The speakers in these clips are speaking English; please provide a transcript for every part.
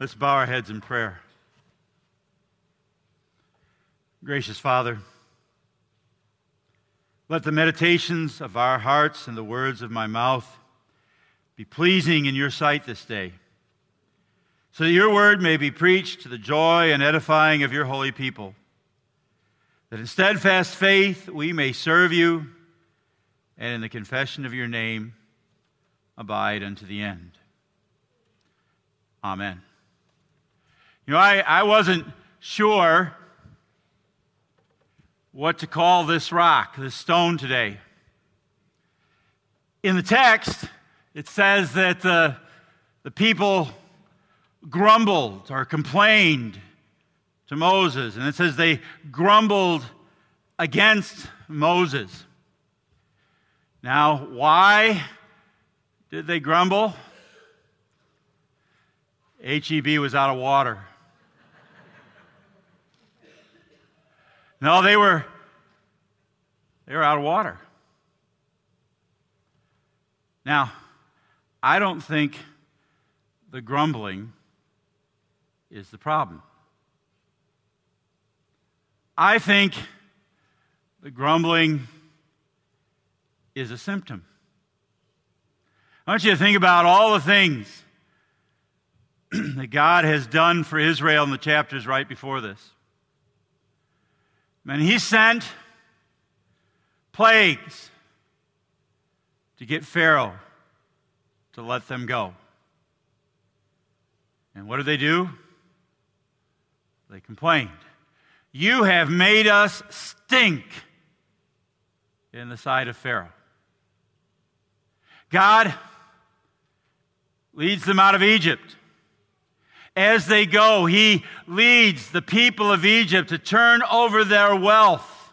Let's bow our heads in prayer. Gracious Father, let the meditations of our hearts and the words of my mouth be pleasing in your sight this day, so that your word may be preached to the joy and edifying of your holy people, that in steadfast faith we may serve you, and in the confession of your name abide unto the end. Amen. You know, I, I wasn't sure what to call this rock, this stone today. In the text, it says that the, the people grumbled or complained to Moses, and it says they grumbled against Moses. Now, why did they grumble? HEB was out of water. No, they were they were out of water. Now, I don't think the grumbling is the problem. I think the grumbling is a symptom. I want you to think about all the things that God has done for Israel in the chapters right before this. And he sent plagues to get Pharaoh to let them go. And what did they do? They complained. You have made us stink in the sight of Pharaoh. God leads them out of Egypt. As they go, he leads the people of Egypt to turn over their wealth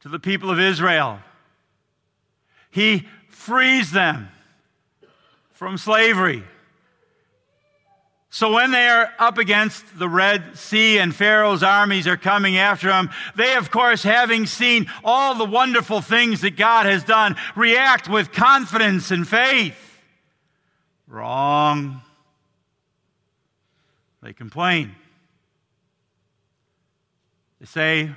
to the people of Israel. He frees them from slavery. So when they are up against the Red Sea and Pharaoh's armies are coming after them, they, of course, having seen all the wonderful things that God has done, react with confidence and faith. Wrong. They complain. They say,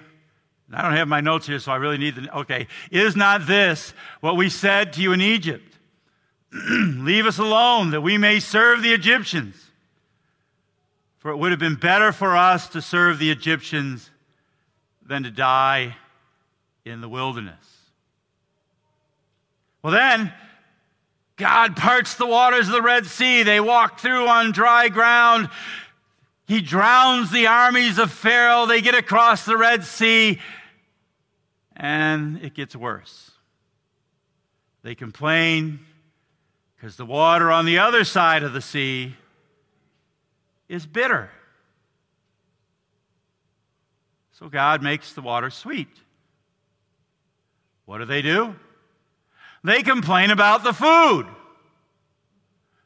I don't have my notes here, so I really need the. Okay. Is not this what we said to you in Egypt? Leave us alone that we may serve the Egyptians. For it would have been better for us to serve the Egyptians than to die in the wilderness. Well, then, God parts the waters of the Red Sea. They walk through on dry ground. He drowns the armies of Pharaoh. They get across the Red Sea, and it gets worse. They complain because the water on the other side of the sea is bitter. So God makes the water sweet. What do they do? They complain about the food.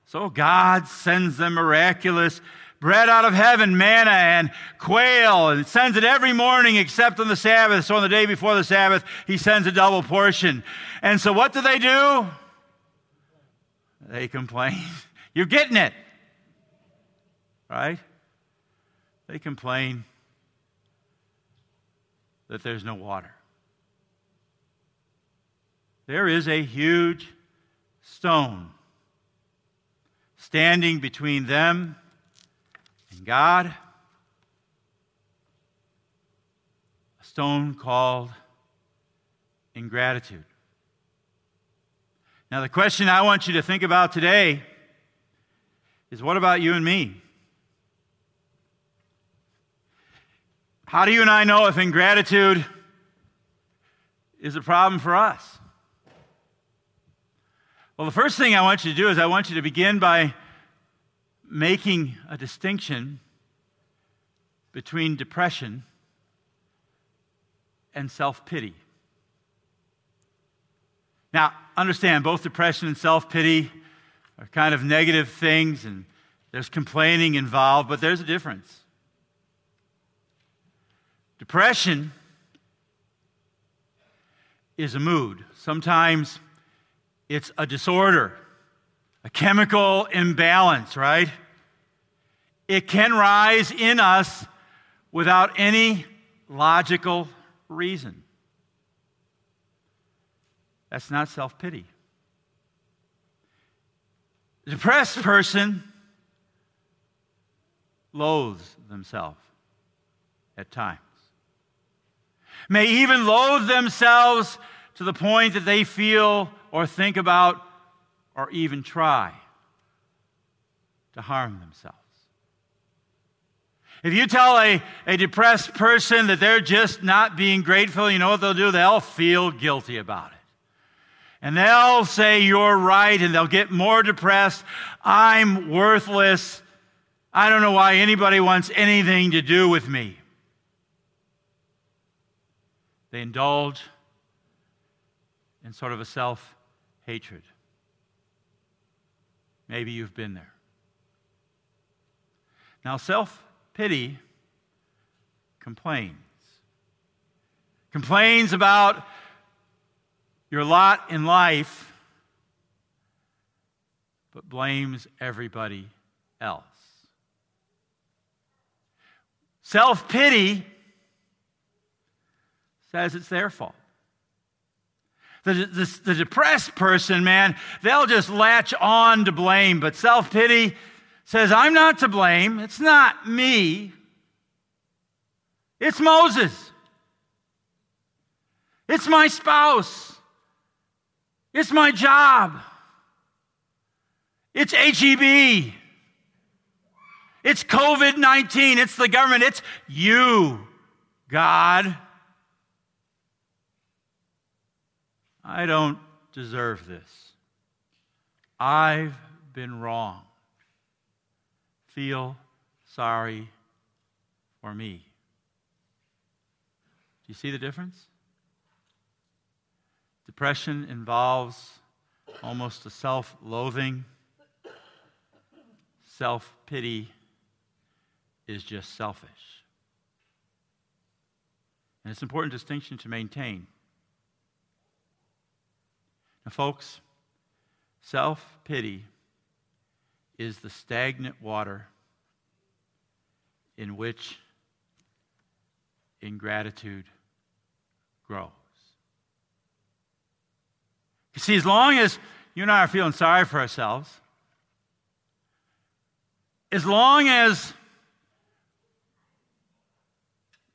So God sends them miraculous bread out of heaven, manna and quail, and sends it every morning except on the Sabbath. So on the day before the Sabbath, he sends a double portion. And so what do they do? They complain. You're getting it. Right? They complain that there's no water. There is a huge stone standing between them God. A stone called ingratitude. Now, the question I want you to think about today is what about you and me? How do you and I know if ingratitude is a problem for us? Well, the first thing I want you to do is I want you to begin by making a distinction between depression and self pity. Now, understand both depression and self pity are kind of negative things, and there's complaining involved, but there's a difference. Depression is a mood. Sometimes it's a disorder, a chemical imbalance, right? it can rise in us without any logical reason. That's not self pity. The depressed person loathes themselves at times, may even loathe themselves to the point that they feel or think about or even try to harm themselves. If you tell a, a depressed person that they're just not being grateful, you know what they'll do? They'll feel guilty about it. And they'll say, You're right, and they'll get more depressed. I'm worthless. I don't know why anybody wants anything to do with me. They indulge in sort of a self hatred. Maybe you've been there. Now, self pity complains. Complains about your lot in life, but blames everybody else. Self pity says it's their fault. The, the, the, depressed person, man, they'll just latch on to blame, but self pity says, I'm not to blame. It's not me. It's Moses. It's my spouse. It's my job. It's HEB. It's COVID 19. It's the government. It's you, God. I don't deserve this. I've been wrong. Feel sorry for me. Do you see the difference? Depression involves almost a self loathing. Self pity is just selfish. And it's an important distinction to maintain. Now, folks, self pity is the stagnant water in which ingratitude grows. You see, as long as you and I are feeling sorry for ourselves, as long as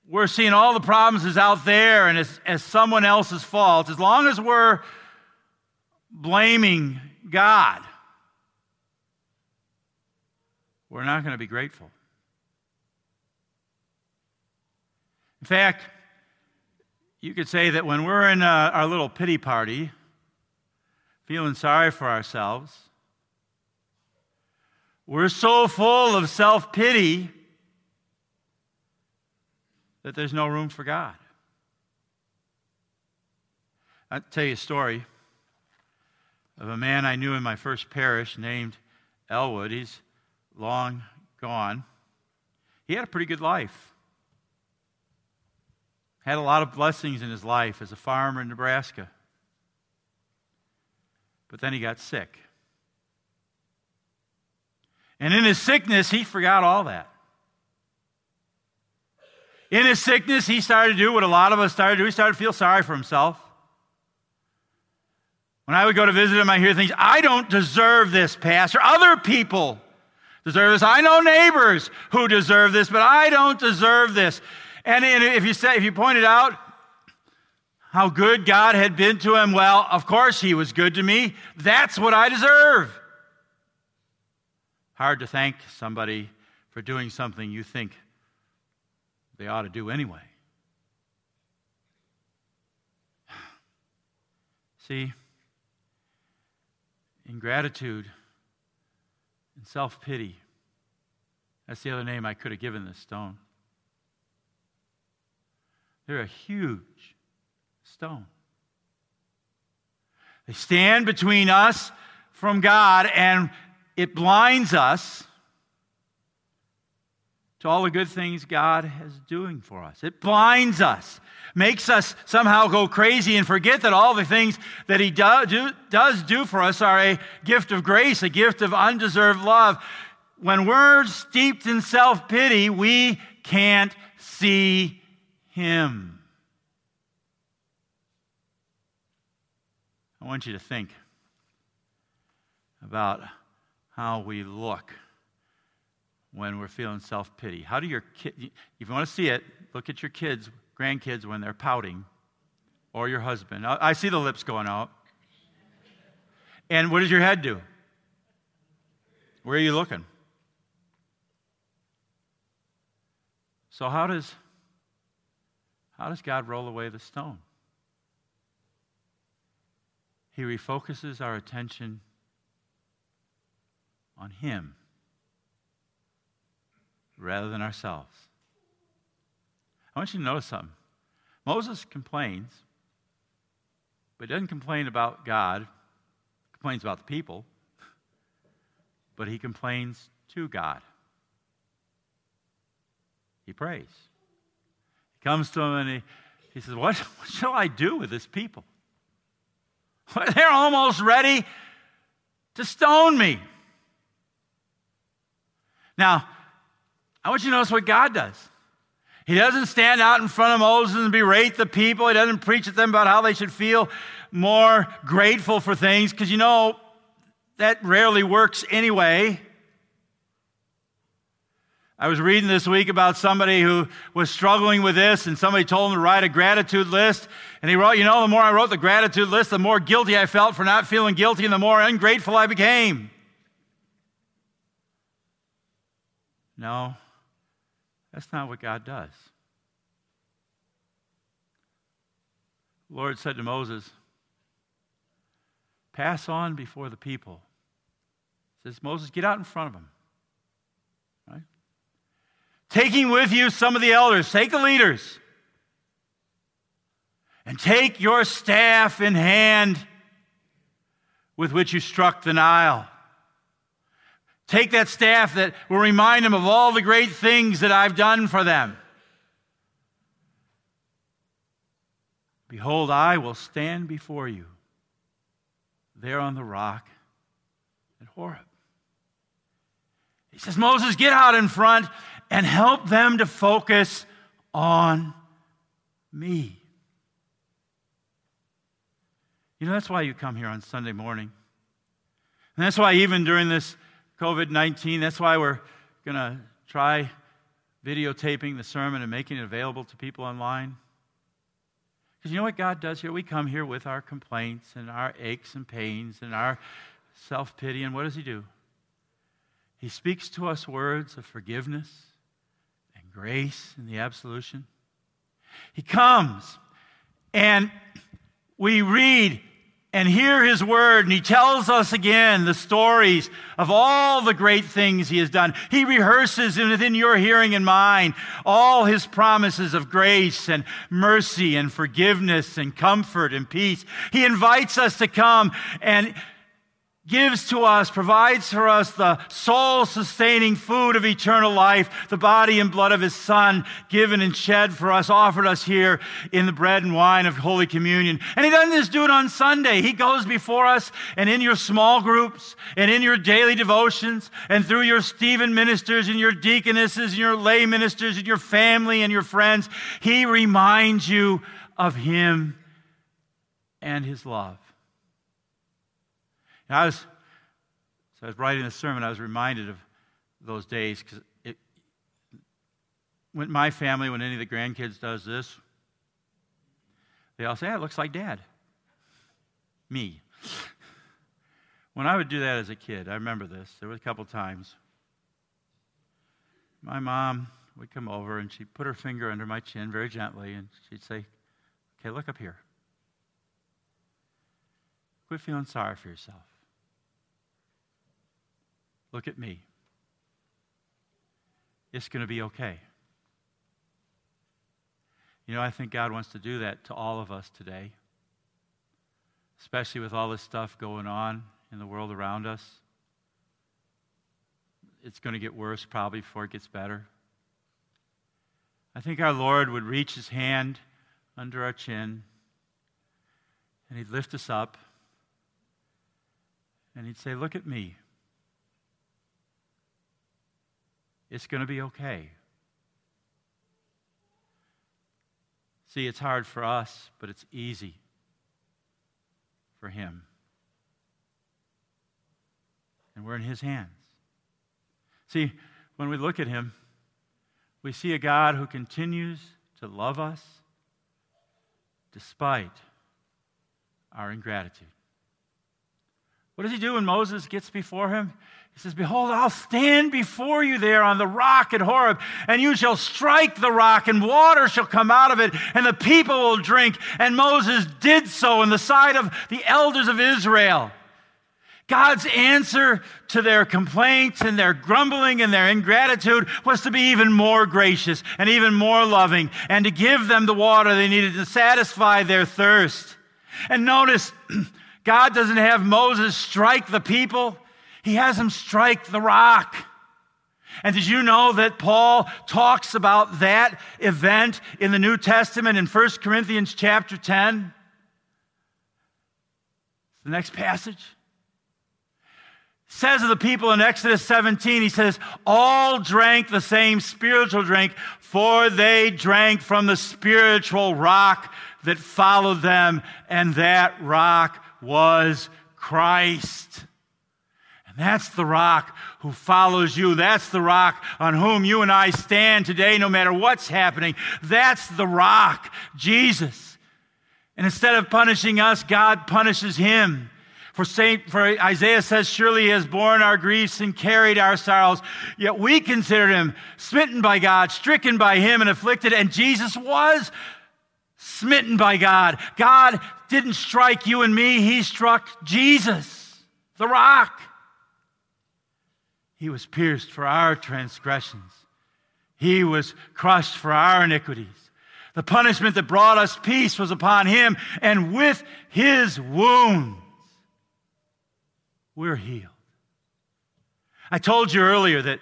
we're seeing all the problems is out there and as, as someone else's fault, as long as we're blaming God, we're not going to be grateful. In fact, you could say that when we're in uh, our little pity party, feeling sorry for ourselves, we're so full of self pity that there's no room for God. I'll tell you a story of a man I knew in my first parish named Elwood. He's long gone. He had a pretty good life. Had a lot of blessings in his life as a farmer in Nebraska. But then he got sick. And in his sickness, he forgot all that. In his sickness, he started to do what a lot of us started to do. He started to feel sorry for himself. When I would go to visit him, I hear things, I don't deserve this, Pastor. Other people deserve this. I know neighbors who deserve this, but I don't deserve this. And if you say, if you pointed out how good God had been to him, well, of course he was good to me. That's what I deserve. Hard to thank somebody for doing something you think they ought to do anyway. See, ingratitude and self pity, that's the other name I could have given this stone. They're a huge stone. They stand between us from God, and it blinds us to all the good things God is doing for us. It blinds us, makes us somehow go crazy and forget that all the things that He do, do, does do for us are a gift of grace, a gift of undeserved love. when we're steeped in self pity, we can't see Him. I want you to think about how we look when we're feeling self pity. How do your kids, if you want to see it, look at your kids, grandkids, when they're pouting, or your husband. I see the lips going out. And what does your head do? Where are you looking? So how does how does God roll away the stone? He refocuses our attention on him rather than ourselves. I want you to notice something. Moses complains, but doesn't complain about God, complains about the people, but he complains to God. He prays. He comes to him and he, he says, what, what shall I do with this people? They're almost ready to stone me. Now, I want you to notice what God does. He doesn't stand out in front of Moses and berate the people. He doesn't preach at them about how they should feel more grateful for things, because you know that rarely works anyway. I was reading this week about somebody who was struggling with this, and somebody told him to write a gratitude list. And he wrote, You know, the more I wrote the gratitude list, the more guilty I felt for not feeling guilty, and the more ungrateful I became. No, that's not what God does. The Lord said to Moses, Pass on before the people. He says, Moses, get out in front of them. Right? Taking with you some of the elders, take the leaders, and take your staff in hand with which you struck the Nile. Take that staff that will remind them of all the great things that I've done for them. Behold, I will stand before you there on the rock at Horeb. He says, Moses, get out in front and help them to focus on me. You know, that's why you come here on Sunday morning. And that's why, even during this COVID 19. That's why we're going to try videotaping the sermon and making it available to people online. Because you know what God does here? We come here with our complaints and our aches and pains and our self pity, and what does He do? He speaks to us words of forgiveness and grace and the absolution. He comes and we read and hear his word. And he tells us again the stories of all the great things he has done. He rehearses within your hearing and mine all his promises of grace and mercy and forgiveness and comfort and peace. He invites us to come and gives to us, provides for us the soul sustaining food of eternal life, the body and blood of his son, given and shed for us, offered us here in the bread and wine of Holy Communion. And he doesn't just do it on Sunday. He goes before us and in your small groups and in your daily devotions and through your Stephen ministers and your deaconesses and your lay ministers and your family and your friends. He reminds you of him and his love. And I was, so I was writing the sermon, I was reminded of those days because when my family, when any of the grandkids does this, they all say, "Yeah, it looks like dad." Me. When I would do that as a kid, I remember this. There were a couple times. My mom would come over and she'd put her finger under my chin very gently and she'd say, Okay, look up here. Quit feeling sorry for yourself. Look at me. It's going to be okay. You know, I think God wants to do that to all of us today, especially with all this stuff going on in the world around us. It's going to get worse probably before it gets better. I think our Lord would reach his hand under our chin and he'd lift us up and he'd say, Look at me. It's going to be okay. See, it's hard for us, but it's easy for Him. And we're in His hands. See, when we look at Him, we see a God who continues to love us despite our ingratitude. What does he do when Moses gets before him? He says, Behold, I'll stand before you there on the rock at Horeb, and you shall strike the rock, and water shall come out of it, and the people will drink. And Moses did so in the sight of the elders of Israel. God's answer to their complaints and their grumbling and their ingratitude was to be even more gracious and even more loving and to give them the water they needed to satisfy their thirst. And notice, God doesn't have Moses strike the people, he has him strike the rock. And did you know that Paul talks about that event in the New Testament in 1 Corinthians chapter 10? The next passage says of the people in Exodus 17, he says, All drank the same spiritual drink, for they drank from the spiritual rock that followed them, and that rock was Christ. That's the rock who follows you. That's the rock on whom you and I stand today, no matter what's happening. That's the rock, Jesus. And instead of punishing us, God punishes him. For, Saint, for Isaiah says, Surely he has borne our griefs and carried our sorrows. Yet we considered him smitten by God, stricken by him, and afflicted. And Jesus was smitten by God. God didn't strike you and me, he struck Jesus, the rock. He was pierced for our transgressions, he was crushed for our iniquities. The punishment that brought us peace was upon him, and with his wounds, we're healed. I told you earlier that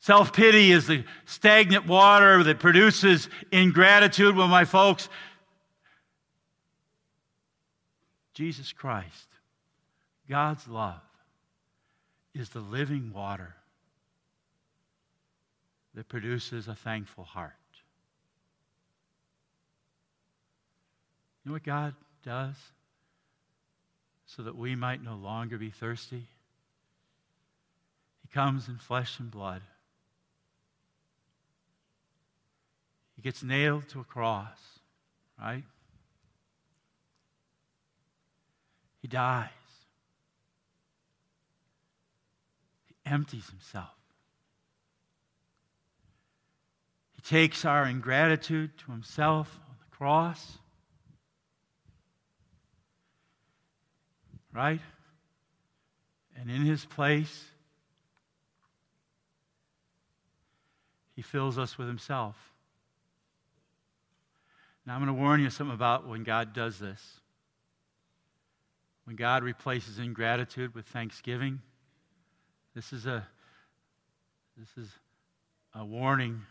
self pity is the stagnant water that produces ingratitude. Well, my folks, Jesus Christ, God's love, is the living water that produces a thankful heart. You know what God does? so that we might no longer be thirsty. He comes in flesh and blood. He gets nailed to a cross, right? He dies. He empties himself. He takes our ingratitude to himself on the cross. right? And in his place, he fills us with himself. Now, I'm going to warn you something about when God does this. When God replaces ingratitude with thanksgiving, this is a this is a warning.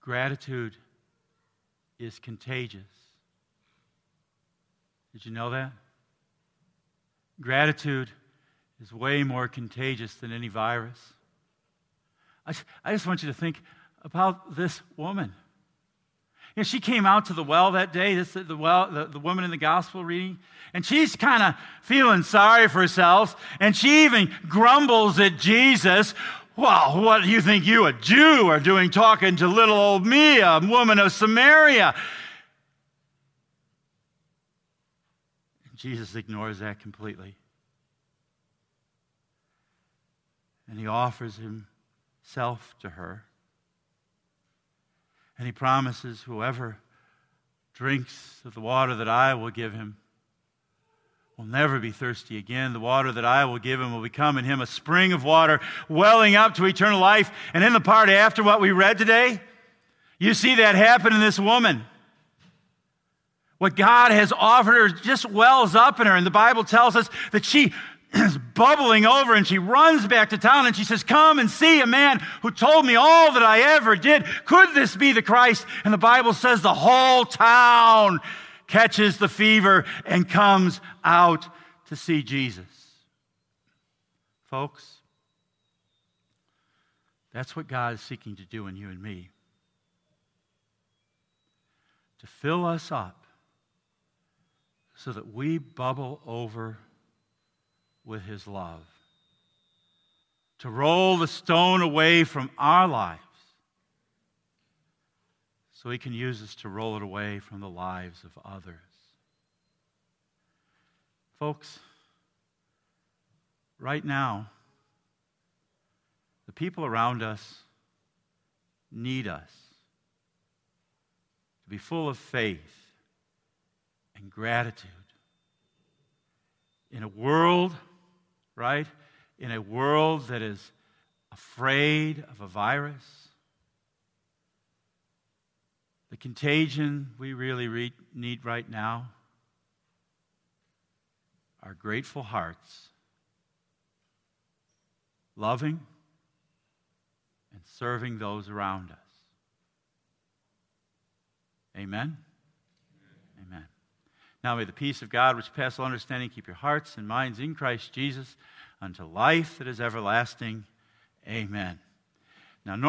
Gratitude is contagious. Did you know that? Gratitude is way more contagious than any virus. I, I just want you to think about this woman. Know, she came out to the well that day, this, the, well, the, the woman in the gospel reading, and she's kind of feeling sorry for herself, and she even grumbles at Jesus. Well, what do you think you, a Jew, are doing talking to little old me, a woman of Samaria? Jesus ignores that completely. And he offers himself to her. And he promises whoever drinks of the water that I will give him will never be thirsty again. The water that I will give him will become in him a spring of water welling up to eternal life. And in the part after what we read today, you see that happen in this woman. What God has offered her just wells up in her. And the Bible tells us that she is bubbling over and she runs back to town and she says, Come and see a man who told me all that I ever did. Could this be the Christ? And the Bible says the whole town catches the fever and comes out to see Jesus. Folks, that's what God is seeking to do in you and me. To fill us up so that we bubble over with His love. To roll the stone away from our lives so He can use us to roll it away from the lives of others. Folks, right now, the people around us need us to be full of faith and gratitude. In a world, right? In a world that is afraid of a virus, the contagion we really re- need right now are grateful hearts, loving and serving those around us. Amen. Amen. Now may the peace of God, which passes all understanding, keep your hearts and minds in Christ Jesus unto life that is everlasting. Amen.